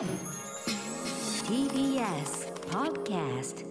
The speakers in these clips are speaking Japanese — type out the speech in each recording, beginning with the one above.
TBS Podcast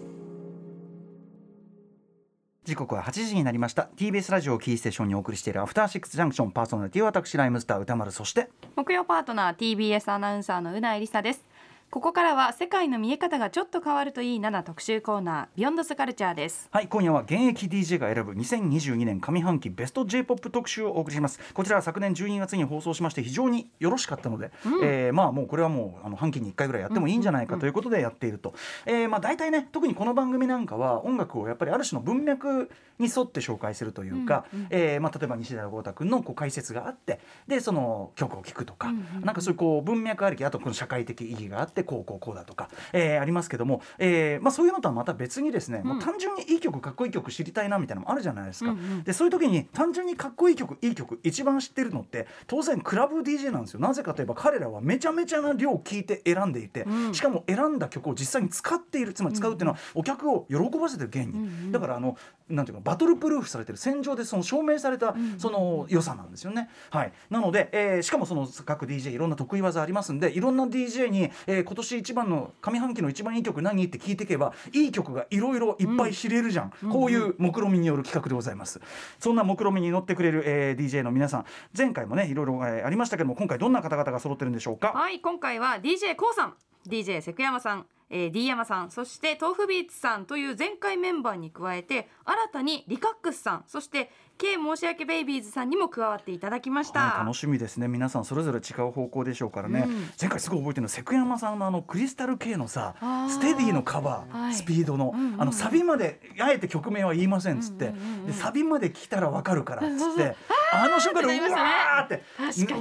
時刻は8時になりました。TBS ラジオをキーステーションにお送りしているアフターシックスジャンクションパーソナリティは私ライムスター歌丸そして木曜パートナー TBS アナウンサーのうないりさですここからは世界の見え方がちょっと変わるといいなな特集コーナービヨンドスカルチャーです。はい今夜は現役 DJ が選ぶ2022年上半期ベスト J-POP 特集をお送りします。こちらは昨年12月に放送しまして非常によろしかったので、えーまあもうこれはもうあの半期に1回ぐらいやってもいいんじゃないかということでやっていると、えーまあ大体ね特にこの番組なんかは音楽をやっぱりある種の文脈に沿って紹介するというか、えーまあ例えば西田豪太君のこう解説があってでその曲を聴くとか、なんかそういうこう文脈ありきあとこの社会的意義があってこうこうこうだとか、えーありますけども、えーまあそういうのとはまた別にですね、もう単純にいい曲かっこいい曲知りたいなみたいなのもあるじゃないですか。でそういう時に単純にかっこいい曲いい曲一番知ってるのって当然クラブ DJ なんですよ。なぜかといえば彼らはめちゃめちゃな量聴いて選んでいて、しかも選んだ曲を実際に使っているつまり使うっていうのはお客を喜ばせてる原因、だからあのなんていうかバトルプルーフされてる戦場でその証明されたその良さなんですよね。はい、なので、えーしかもその各 DJ いろんな得意技ありますんでいろんな DJ に、えー今年一番の上半期の一番いい曲何って聞いていけばいい曲がいろいろいっぱい知れるじゃん、こういう目論見みによる企画でございます。そんな目論見みに乗ってくれる、えー DJ の皆さん。前回もねいろいろ、えーありましたけども今回どんな方々が揃ってるんでしょうか？はい今回は d j k o さん。DJ セクヤマさんえー、D 山さんそして豆腐ビーツさんという前回メンバーに加えて新たにリカックスさんそして K 申し訳ベイビーズさんにも加わっていただきました、はい、楽しみですね。皆さんそれぞれ違う方向でしょうからね、前回すごい覚えてるのはセクヤマさんのあのクリスタル系のさステディのカバー、はい。スピードの、んうんあのサビまであえて曲名は言いませんっつって、でサビまで来たらわかるからっつって、てなりましたねわーって。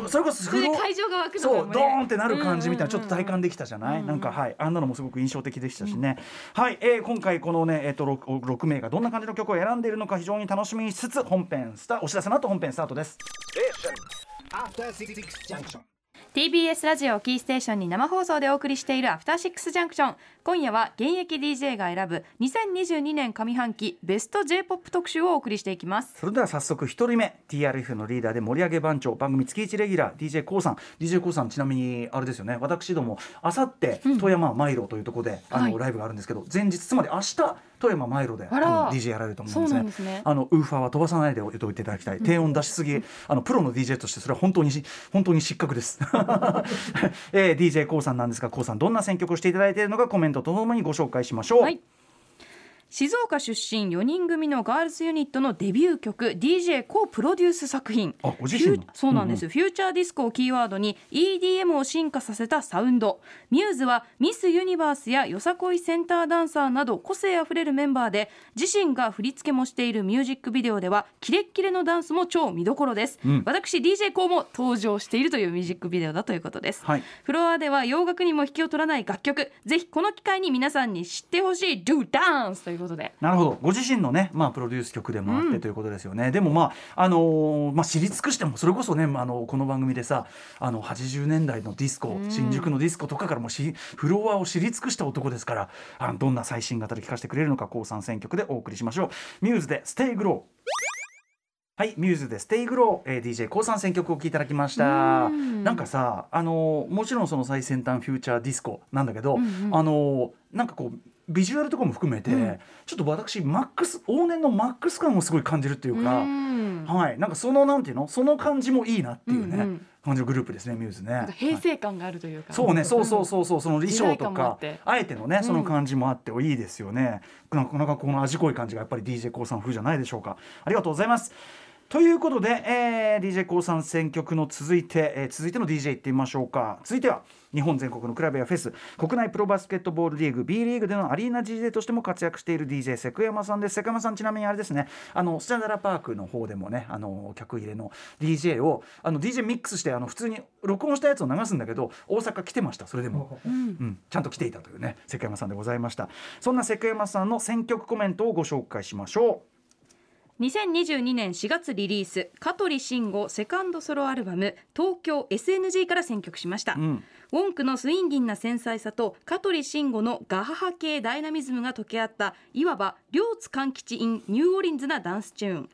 それこそそれで会場が沸くのそうドーンってなる感じみたいなちょっと体感でできたじゃない、なんかはい。あんなのもすごく印象的でしたしね、はい、えー今回このねえっ、と 6, 6名がどんな感じの曲を選んでいるのか非常に楽しみにしつつ本編スタお知らせの後本編スタートです。After Six Junction. TBS ラジオをキーステーションに生放送でお送りしているアフターシックスジャンクション今夜は現役 DJ が選ぶ2022年上半期ベスト J-POP 特集をお送りしていきます。それでは早速一人目 TRF のリーダーで盛り上げ番長番組月1レギュラー d j k o さん。d j k o さんちなみにあれですよね。私どもあさって富山マイロというところで、あのはい。ライブがあるんですけど前日つまり明日富山マイロで DJ やられると思うんですね。ですね。あのウーファーは飛ばさないでおいておいていただきたい低音出しすぎ、あのプロの DJ としてそれは本当にし本当に失格です、えー、d j k o さんなんですが k o さんどんな選曲をしていただいているのかコメントとともにご紹介しましょう、はい静岡出身4人組のガールズユニットのデビュー曲 DJ コープロデュース作品。そうなんです、 Future Disco をキーワードに EDM を進化させたサウンド。ミューズはミスユニバースやよさこいセンターダンサーなど個性あふれるメンバーで自身が振り付けもしているミュージックビデオではキレッキレのダンスも超見どころです、ん。私 DJ コーも登場しているというミュージックビデオだということです、はい。フロアでは洋楽にも引けを取らない楽曲。ぜひこの機会に皆さんに知ってほしい Do Dance ということで。なるほど。ご自身のね、まあ、プロデュース曲でもあってということですよね、でもまああのーまあ、知り尽くしてもそれこそね、まあ、あのこの番組でさあの80年代のディスコ、新宿のディスコとかからもしフロアを知り尽くした男ですからあのどんな最新型で聴かせてくれるのか KOO さん選曲でお送りしましょう。ミューズで「 Stay Glow はい、ミューズでステイグロー、えー、DJ KOO さん選曲を聴いただきました。なんかさ、あのーもちろんその最先端 Future Disco なんだけど、あのーなんかこうビジュアルとかも含めて、ちょっと私マックス往年のマックス感をすごい感じるっていうか、うんはい、なんかそのなんていうの、その感じもいいなっていうね、うんうん感じのグループですね、ミューズね。平成感があるというか、そうね、そうそうそうそう、その衣装とかあえてのね、その感じもあって、いいですよね。なかなかこの味濃い感じがやっぱり DJ コウさん風じゃないでしょうか。ありがとうございます。ということで、えー、DJ コウさん選曲の続いて、えー続いての DJ いってみましょうか。続いては日本全国のクラブやフェス、国内プロバスケットボールリーグ B リーグでのアリーナ DJ としても活躍している DJ セクヤマさんです。セクヤマさんちなみにあれですね、あのスチャダラパークの方でもね、あの客入れの DJ をあの DJ ミックスしてあの普通に録音したやつを流すんだけど、大阪来てました。それでも。うん、ちゃんと来ていたというね関山さんでございましたそんな関山さんの選曲コメントをご紹介しましょ2022年4月リリース香取慎吾セカンドソロアルバム「東京 SNG」から選曲しました、ん。WONK のスインギンな繊細さと香取慎吾のガハハ系ダイナミズムが溶け合ったいわば両津勘吉 in ニューオリンズなダンスチューン。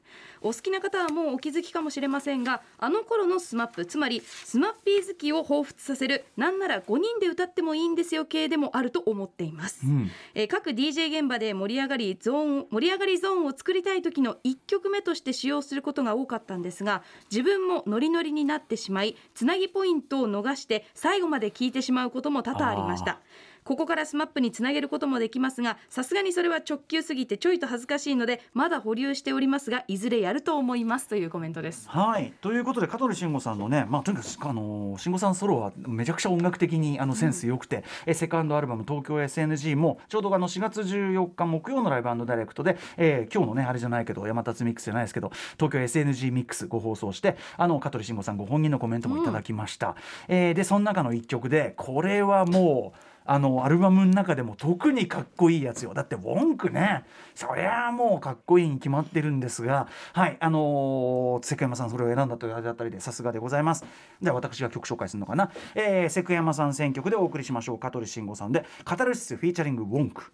お好きな方はもうお気づきかもしれませんがあの頃の SMAP つまりスマッピーズ期を彷彿させるなんなら5人で歌ってもいいんですよ系でもあると思っています、うん。えー各 DJ 現場で盛り上がりゾーン盛り上がりゾーンを作りたい時の1曲目として使用することが多かったんですが自分もノリノリになってしまいつなぎポイントを逃して最後まで聴いてしまうことも多々ありました。ここから SMAP につなげることもできますがさすがにそれは直球すぎてちょいと恥ずかしいのでまだ保留しておりますがいずれやると思いますというコメントです。はい。ということで香取慎吾さんのね、まあ、とにかくあの慎吾さんソロはめちゃくちゃ音楽的にあのセンス良くて、えセカンドアルバム「東京 SNG」もちょうどあの4月14日木曜のライブダイレクトで、えー今日のねあれじゃないけど山達ミックスじゃないですけど東京 SNG ミックスご放送してあの香取慎吾さんご本人のコメントもいただきました、えーでその中の一曲でこれはもうあのアルバムの中でも特にかっこいいやつよ。だってウォンクね。そりゃもうかっこいいに決まってるんですが。はいあのー関山さんそれを選んだというあれだったりでさすがでございます。では私が曲紹介するのかな、えー、関山さん選曲でお送りしましょう。香取慎吾さんで「カタルシスフィーチャリングウォンク」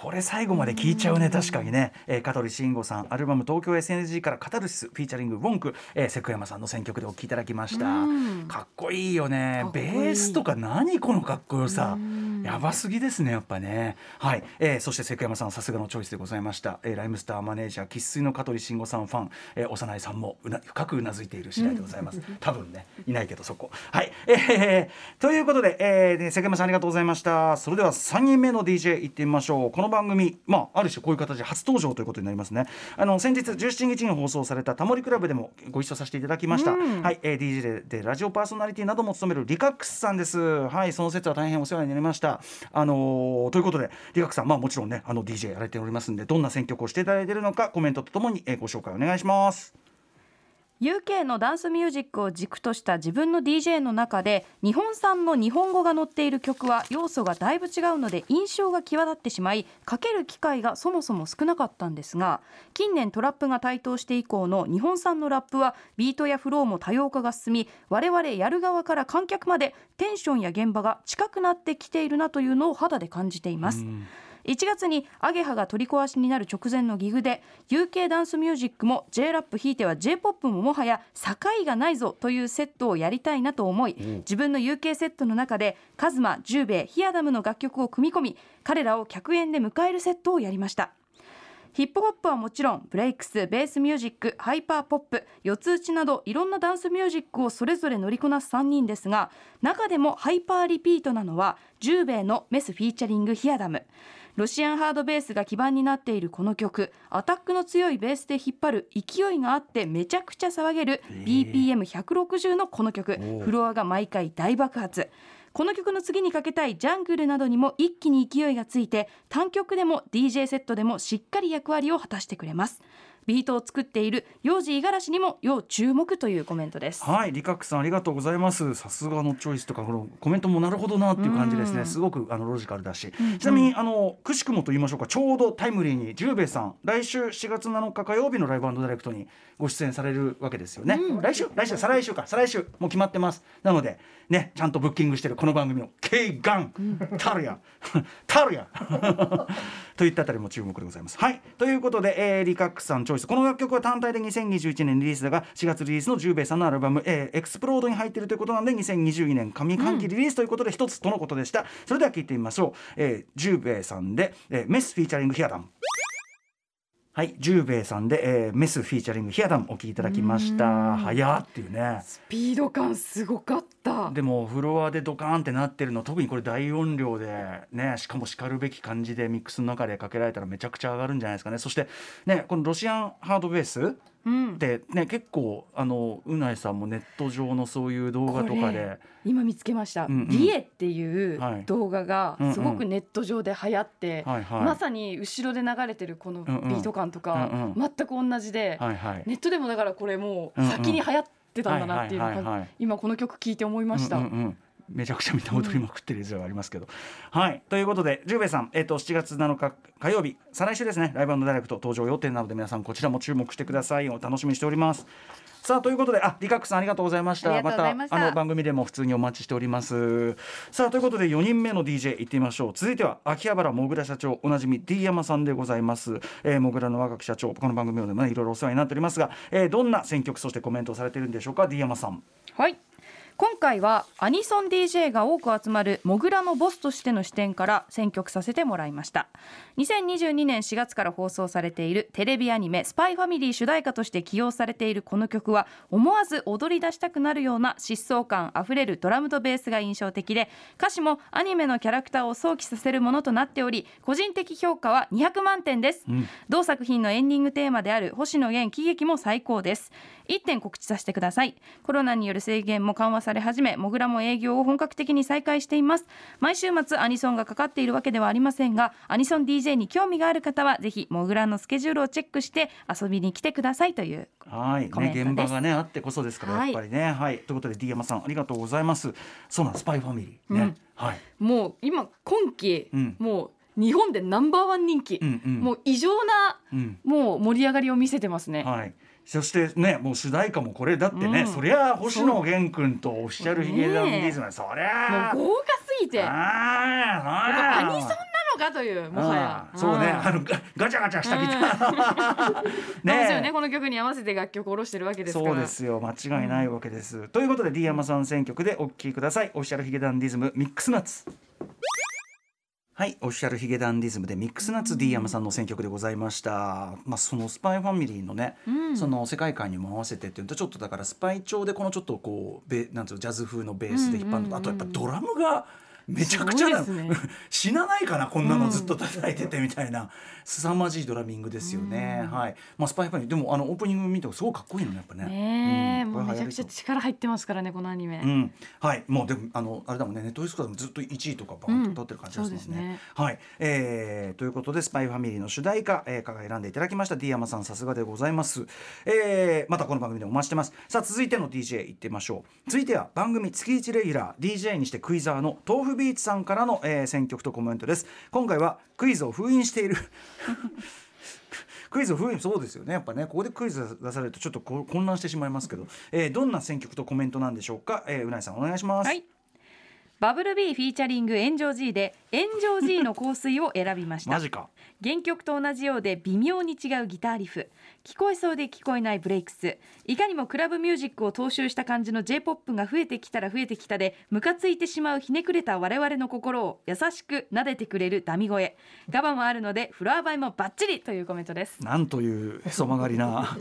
これ最後まで聞いちゃうね。確かにね、えー、香取慎吾さんアルバム「東京 SNG」から「カタルシスフィーチャリングウォンク」えー、関山さんの選曲でお聴きいただきました。うん。かっこいいよね。ベースとか何このかっこよさやばすぎですねやっぱね。はい、えー、そして関山さんさすがのチョイスでございました、えー、ライムスターマネージャー生粋の香取慎吾さんファン、えー、幼いさんもうな深くうなずいている次第でございます。多分ねいないけどそこ。はい、えー、ということで,、えーで関山さんありがとうございました。それでは3人目の DJ 行ってみましょう。この番組まあある種こういう形で初登場ということになりますね。あの先日17日に放送されたタモリクラブでもご一緒させていただきました、はい、えー、DJ ででラジオパーソナリティなども務めるリカックスさんです。はい。その説は大変お世話になりましたあのーということでリカックスさんまあもちろんねあの DJ やられておりますんでどんな選曲をしていただいているのかコメントとともに、えご紹介お願いします。UK のダンスミュージックを軸とした自分の DJ の中で日本産の日本語が載っている曲は要素がだいぶ違うので印象が際立ってしまいかける機会がそもそも少なかったんですが近年トラップが台頭して以降の日本産のラップはビートやフローも多様化が進み我々やる側から観客までテンションや現場が近くなってきているなというのを肌で感じています。1月にアゲハが取り壊しになる直前のギグで UK ダンスミュージックも J ラップひいては J ポップももはや境がないぞというセットをやりたいなと思い自分の UK セットの中でカズマ、 JUBEE、HIYADAM の楽曲を組み込み彼らを客演で迎えるセットをやりました。ヒップホップはもちろんブレイクスベースミュージックハイパーポップ四つ打ちなどいろんなダンスミュージックをそれぞれ乗りこなす3人ですが中でもハイパーリピートなのは JUBEE の Mess featuring HIYADAMロシアンハードベースが基盤になっているこの曲アタックの強いベースで引っ張る勢いがあってめちゃくちゃ騒げる BPM160 のこの曲フロアが毎回大爆発。この曲の次にかけたいジャングルなどにも一気に勢いがついて単曲でも DJ セットでもしっかり役割を果たしてくれますビートを作っている幼児五十嵐にも要注目というコメントです。はい、リカックさんありがとうございます。さすがのチョイスとかこのコメントもなるほどなっていう感じですね。すごくあのロジカルだし、ちなみにあのくしくもと言いましょうか、ちょうどタイムリーに JUBEE さん来週4月7日火曜日のライブダイレクトにご出演されるわけですよね。来週？来週？再来週か。再来週？もう決まってます。なのでねちゃんとブッキングしてるこの番組の慧眼。たるや。たるや。といったあたりも注目でございます。はい。ということで、えー、リカックさんチョイスこの楽曲は単体で2021年リリースだが4月リリースの JUBEE さんのアルバム、えー、 Explode に入っているということなんで2022年上半期リリースということで一つとのことでした、それでは聞いてみましょう、えー、 JUBEE さんで、えー、 Mess featuring HIYADAM。はい、 JUBEE さんで、えー、 Mess featuring HIYADAM お聴きいただきました。早っっていうね。スピード感すごかったでもフロアでドカーンってなってるの特にこれ大音量でねしかもしかるべき感じでミックスの中でかけられたらめちゃくちゃ上がるんじゃないですかねそしてねこのロシアンハードベースうんってね結構あのうないさんもネット上のそういう動画とかで。今見つけました、うんうん。リエっていうはい。動画がすごくネット上で流行って、まさに後ろで流れてるこのビート感とか、うん全く同じで、はいはい。ネットでもだからこれもう先に流行ってたんだなっていうのが今この曲聴いて思いました、うんうんうんめちゃくちゃみんな踊りまくってる図がありますけど、はい。ということで十兵衛さん、えっと7月7日火曜日。再来週ですね。ライブダイレクト登場予定なので皆さんこちらも注目してください。お楽しみにしております。さあということであリカックさんありがとうございました。ました。たあの番組でも普通にお待ちしております。さあということで4人目の DJ 行ってみましょう。続いては秋葉原もぐら社長おなじみ D 山さんでございます、えー、もぐらの若き社長この番組でもねいろいろお世話になっておりますが、えーどんな選曲そしてコメントをされているんでしょうか？D 山さん。はい今回はアニソン DJ が多く集まるモグラのボスとしての視点から選曲させてもらいました。2022年4月から放送されているテレビアニメ「スパイファミリー」主題歌として起用されているこの曲は思わず踊り出したくなるような疾走感あふれるドラムとベースが印象的で歌詞もアニメのキャラクターを想起させるものとなっており個人的評価は200万点です、同作品のエンディングテーマである星野源喜劇も最高です。1点告知させてください。コロナによる制限も緩和され始めモグラも営業を本格的に再開しています。毎週末アニソンがかかっているわけではありませんがアニソン DJ に興味がある方はぜひモグラのスケジュールをチェックして遊びに来てくださいというはい、ね、現場がねあってこそですから、はい。やっぱりね。はい。ということで D 山さんありがとうございます。そうなんスパイファミリー。ね、うん。はい。もう今今期、うん。もう日本でナンバーワン人気、うんうん。もう異常なうん。もう盛り上がりを見せてますね、はいそしてねもう主題歌もこれだってね、うん。そりゃ星野源君とオフィシャルヒゲダンディズム、そりゃあ。もう豪華すぎて。あぱアニソンなのかというもはや。そうね。ん。あのガガチャガチャしたギター、そうですよね。この曲に合わせて楽曲を下ろしてるわけですから。そうですよ。間違いないわけです、ということで D 山さん選曲でお聴きください。オフィシャルヒゲダンディズムミックスナッツはい、オフィシャルヒゲダンディズムでミックスナッツ D 山さんの選曲でございました。まあそのスパイファミリーのね、その世界観にも合わせてっていうとちょっとだからスパイ調でこのちょっとこうベなんていうのジャズ風のベースで引っ張るのと、あとやっぱドラムがめちゃくちゃな、ね。死なないかなこんなのずっと叩いててみたいな、凄まじいドラミングですよね。はい、まあスパイファミリーでもあのオープニング見てもすごいかっこいいのねやっぱね。ねえ、うん。もうめちゃくちゃ力入ってますからねこのアニメ、うん、はい、もうでもあのあれだもんね、 Netflix でもずっと1位とかバンと取ってる感じですもんね。ね。はい、えーということでスパイファミリーの主題歌、えー、が選んでいただきました。D 山さんさすがでございます。えーまたこの番組でお待ちしてます。さあ続いての DJ 行ってみましょう。続いては番組月1レギュラー DJ にしてクイザーの豆腐ビーツさんからの、えー選曲とコメントです。今回はクイズを封印している。クイズを封印そうですよねやっぱねここでクイズ出されるとちょっとこ混乱してしまいますけど、えーどんな選曲とコメントなんでしょうか、えー、うなぎさんお願いします。はいバブル B フィーチャリング炎上 G で炎上 G の香水を選びました マジか。原曲と同じようで微妙に違うギターリフ聞こえそうで聞こえないブレイクス。いかにもクラブミュージックを踏襲した感じの J-POP が増えてきたら増えてきたでムカついてしまうひねくれた我々の心を優しく撫でてくれるダミ声。ガバもあるのでフロアバイもバッチリというコメントです。なんというへそ曲がりな。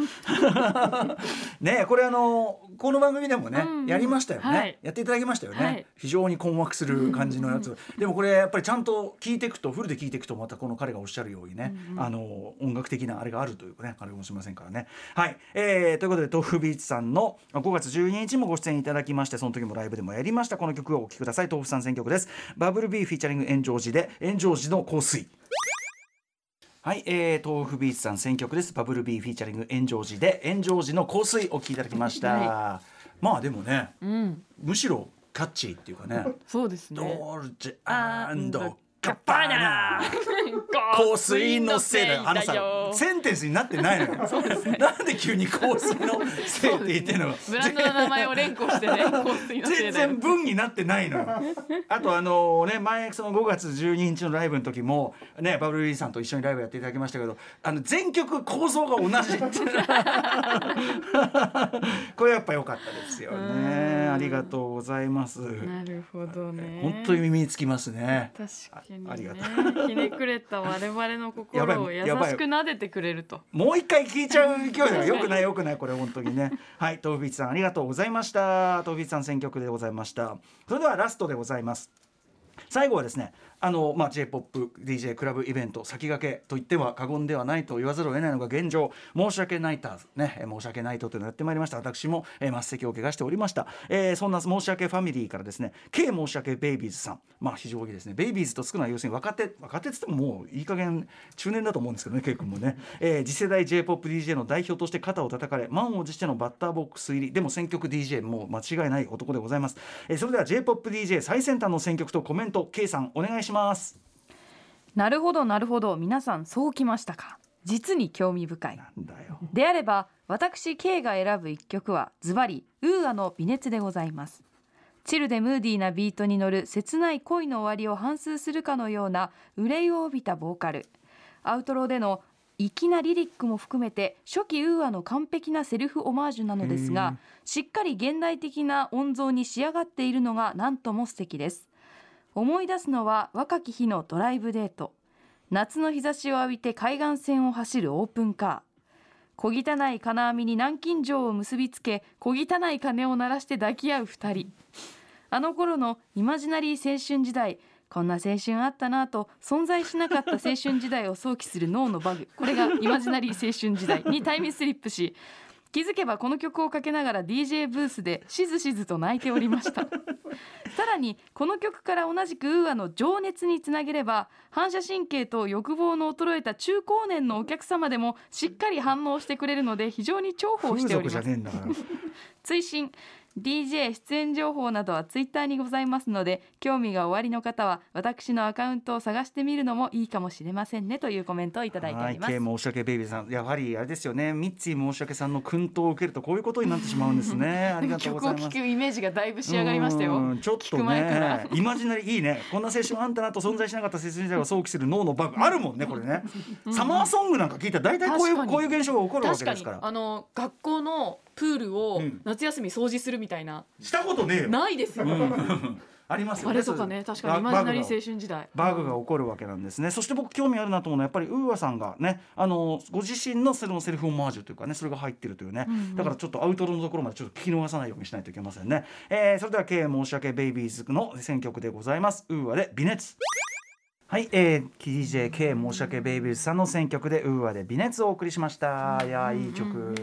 ねえこれあのこの番組でもね、うんうん。やりましたよね、はい。やっていただきましたよね、はい。非常に困惑する感じのやつ、でもこれやっぱりちゃんと聞いていくとフルで聞いていくとまたこの彼がおっしゃるようにね、あの音楽的なあれがあるというかねあれかもしれませんからね。はい、えーということで tofubeats さんのまあ5月12日もご出演いただきましてその時もライブでもやりました。この曲をお聴きください。 tofu さん選曲です。バブル B featuring Enjo-G で Enjo-G の香水。はい、えー、 tofubeats さん選曲です。バブル B featuring Enjo-G で Enjo-G の香水お聴きいただきました。はまあでもね、うん。むしろキャッチーっていうかね。そうですね。ドルチェガッバーナ 香香水のせいだよ。あのさセンテンスになってないのよ、なんで急に香水のせいって言ってんの？ブランドの名前を連呼してね香水のせ全然文になってないのよ。あとあのね前その5月12日のライブの時もねバブルリーさんと一緒にライブやっていただきましたけどあの全曲構造が同じこれやっぱ良かったですよね。ありがとうございます。なるほどね。本当に耳につきますね。確かにあありがねひねくれた我々の心を優しく撫でてくれると。もう一回聞いちゃう勢い。だよくないよくないこれ本当にね。はい東ビーチさんありがとうございました。東ビーチさん選曲でございました。それではラストでございます。最後はですねあの、まあ、J−POPDJ クラブイベント先駆けと言っては過言ではないと言わざるを得ないのが現状。申し訳ないターズね申し訳ないとというのをやってまいりました。私も、えー末席を怪我しておりました、えーそんな申し訳ファミリーからですね K 申し訳ベイビーズさん。まあ非常にですねベイビーズとつくのは要するに若手若手っつってももういい加減中年だと思うんですけどね K 君もね、えー次世代 J−POPDJ の代表として肩を叩かれ満を持してのバッターボックス入り。でも選曲 DJ もう間違いない男でございます、えーそれでは J−POPDJ 最先端の選曲とコメント K さんお願いします。なるほどなるほど。皆さんそうきましたか？実に興味深い。であれば私 K が選ぶ一曲はズバリウーアの微熱でございます。チルでムーディーなビートに乗る切ない恋の終わりを反芻するかのような憂いを帯びたボーカル。アウトロでの粋なリリックも含めて初期 UA の完璧なセルフオマージュなのですがしっかり現代的な音像に仕上がっているのが何とも素敵です思い出すのは若き日のドライブデート。夏の日差しを浴びて海岸線を走るオープンカー。小汚い金網に南京錠を結びつけ小汚い鐘を鳴らして抱き合う二人。あの頃のイマジナリー青春時代こんな青春あったなと存在しなかった青春時代を想起する脳のバグ。これがイマジナリー青春時代にタイムスリップし気づけばこの曲をかけながら DJ ブースでしずしずと泣いておりました。さらにこの曲から同じくウーアの情熱につなげれば反射神経と欲望の衰えた中高年のお客様でもしっかり反応してくれるので非常に重宝しております。追伸 DJ 出演情報などはツイッターにございますので興味がおありの方は私のアカウントを探してみるのもいいかもしれませんねというコメントをいただいております、はい、K 申し訳ベイビーさん。やはりあれですよね。ミッツィ申し訳さんの薫陶を受けるとこういうことになってしまうんですね。ありがとうご曲をざいます。聴くイメージがだいぶ仕上がりましたよ。うんちょっとねイマジナリーいいね。こんな青春あんたなと存在しなかった青春時代を想起する脳のバグあるもんねこれね、サマーソングなんか聞いたら大体こういうこういう現象が起こるわけですから。あの学校のプールをうん。夏休み掃除するみたいな、したことねえよ。ないですよ、うん。ありますよねあれとかね確かにイマジナリー青春時代。バグが起こるわけなんですね、そして僕興味あるなと思うのはやっぱりウーアさんがねあのご自身のそのセルフオマージュというかねそれが入ってるというね、だからちょっとアウトロのところまでちょっと聞き逃さないようにしないといけませんね、えーそれでは K 申し訳ベイビーズの選曲でございます。ウーアで微熱。はい、えー、DJK 申し訳ベイビーズさんの選曲でウーアで微熱をお送りしました。いやーいい曲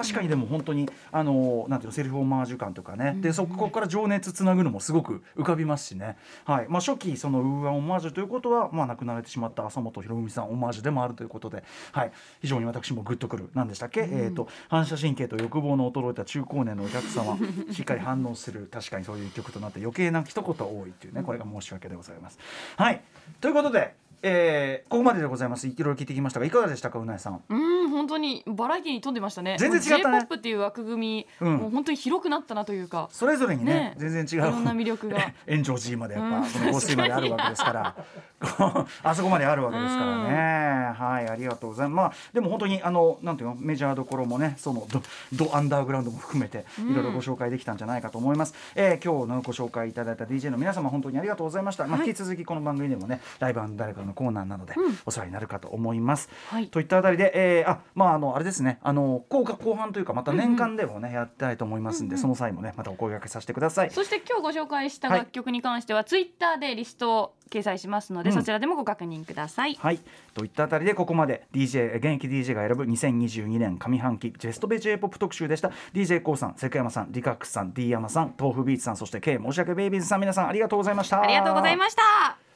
確かにでも本当にあのなんていうのセルフオマージュ感とかね、でそこから情熱つなぐのもすごく浮かびますしね、はい。まあ、初期そのウーアオマージュということは、まあ、亡くなられてしまった浅本博文さんオマージュでもあるということで、はい、非常に私もグッとくる。何でしたっけ、えー、と反射神経と欲望の衰えた中高年のお客様。しっかり反応する。確かにそういう曲となって余計な一言多いっていうねこれが申し訳でございます。はい。ということで、えーここまででございます。いろいろ聞いてきましたがいかがでしたかうなえさん。うん本当にバラエティに富んでましたね。全然違ったね。j p o p っていう枠組み、うん。もう本当に広くなったなというか。それぞれにねね。全然違う。いろんな魅力が。炎上 G までやっぱ、うん。その香水まであるわけですから。あそこまであるわけですからね、はいありがとうございます。まあでも本当にあのなんていうのメジャーどころもねそのドドアンダーグラウンドも含めていろいろご紹介できたんじゃないかと思います、えー今日のご紹介いただいた DJ の皆様本当にありがとうございました、まあ、引き続きこの番組でもねライブ誰かのコーナーなのでお世話になるかと思います、はい。といったあたりで、えーあまああのあれですね。あの後後半というかまた年間でもね、やりたいと思いますんで、その際もねまたお声掛けさせてください。そして今日ご紹介した楽曲に関してはツイッターでリストを掲載しますので、うん。そちらでもご確認ください。はい、といったあたりでここまで DJ 現役 DJ が選ぶ2022年上半期ベストベ J−POP 特集でした。d j k o さん、関山さん、リカックスさん、D 山さん、豆腐ビーツさんそして K 申し訳ベイビーズさん皆さんありがとうございました。ありがとうございました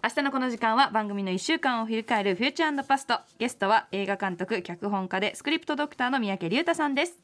明日のこの時間は番組の1週間を振り返るフューチャーパスト。ゲストは映画監督脚本家でスクリプトドクターの三宅龍太さんです。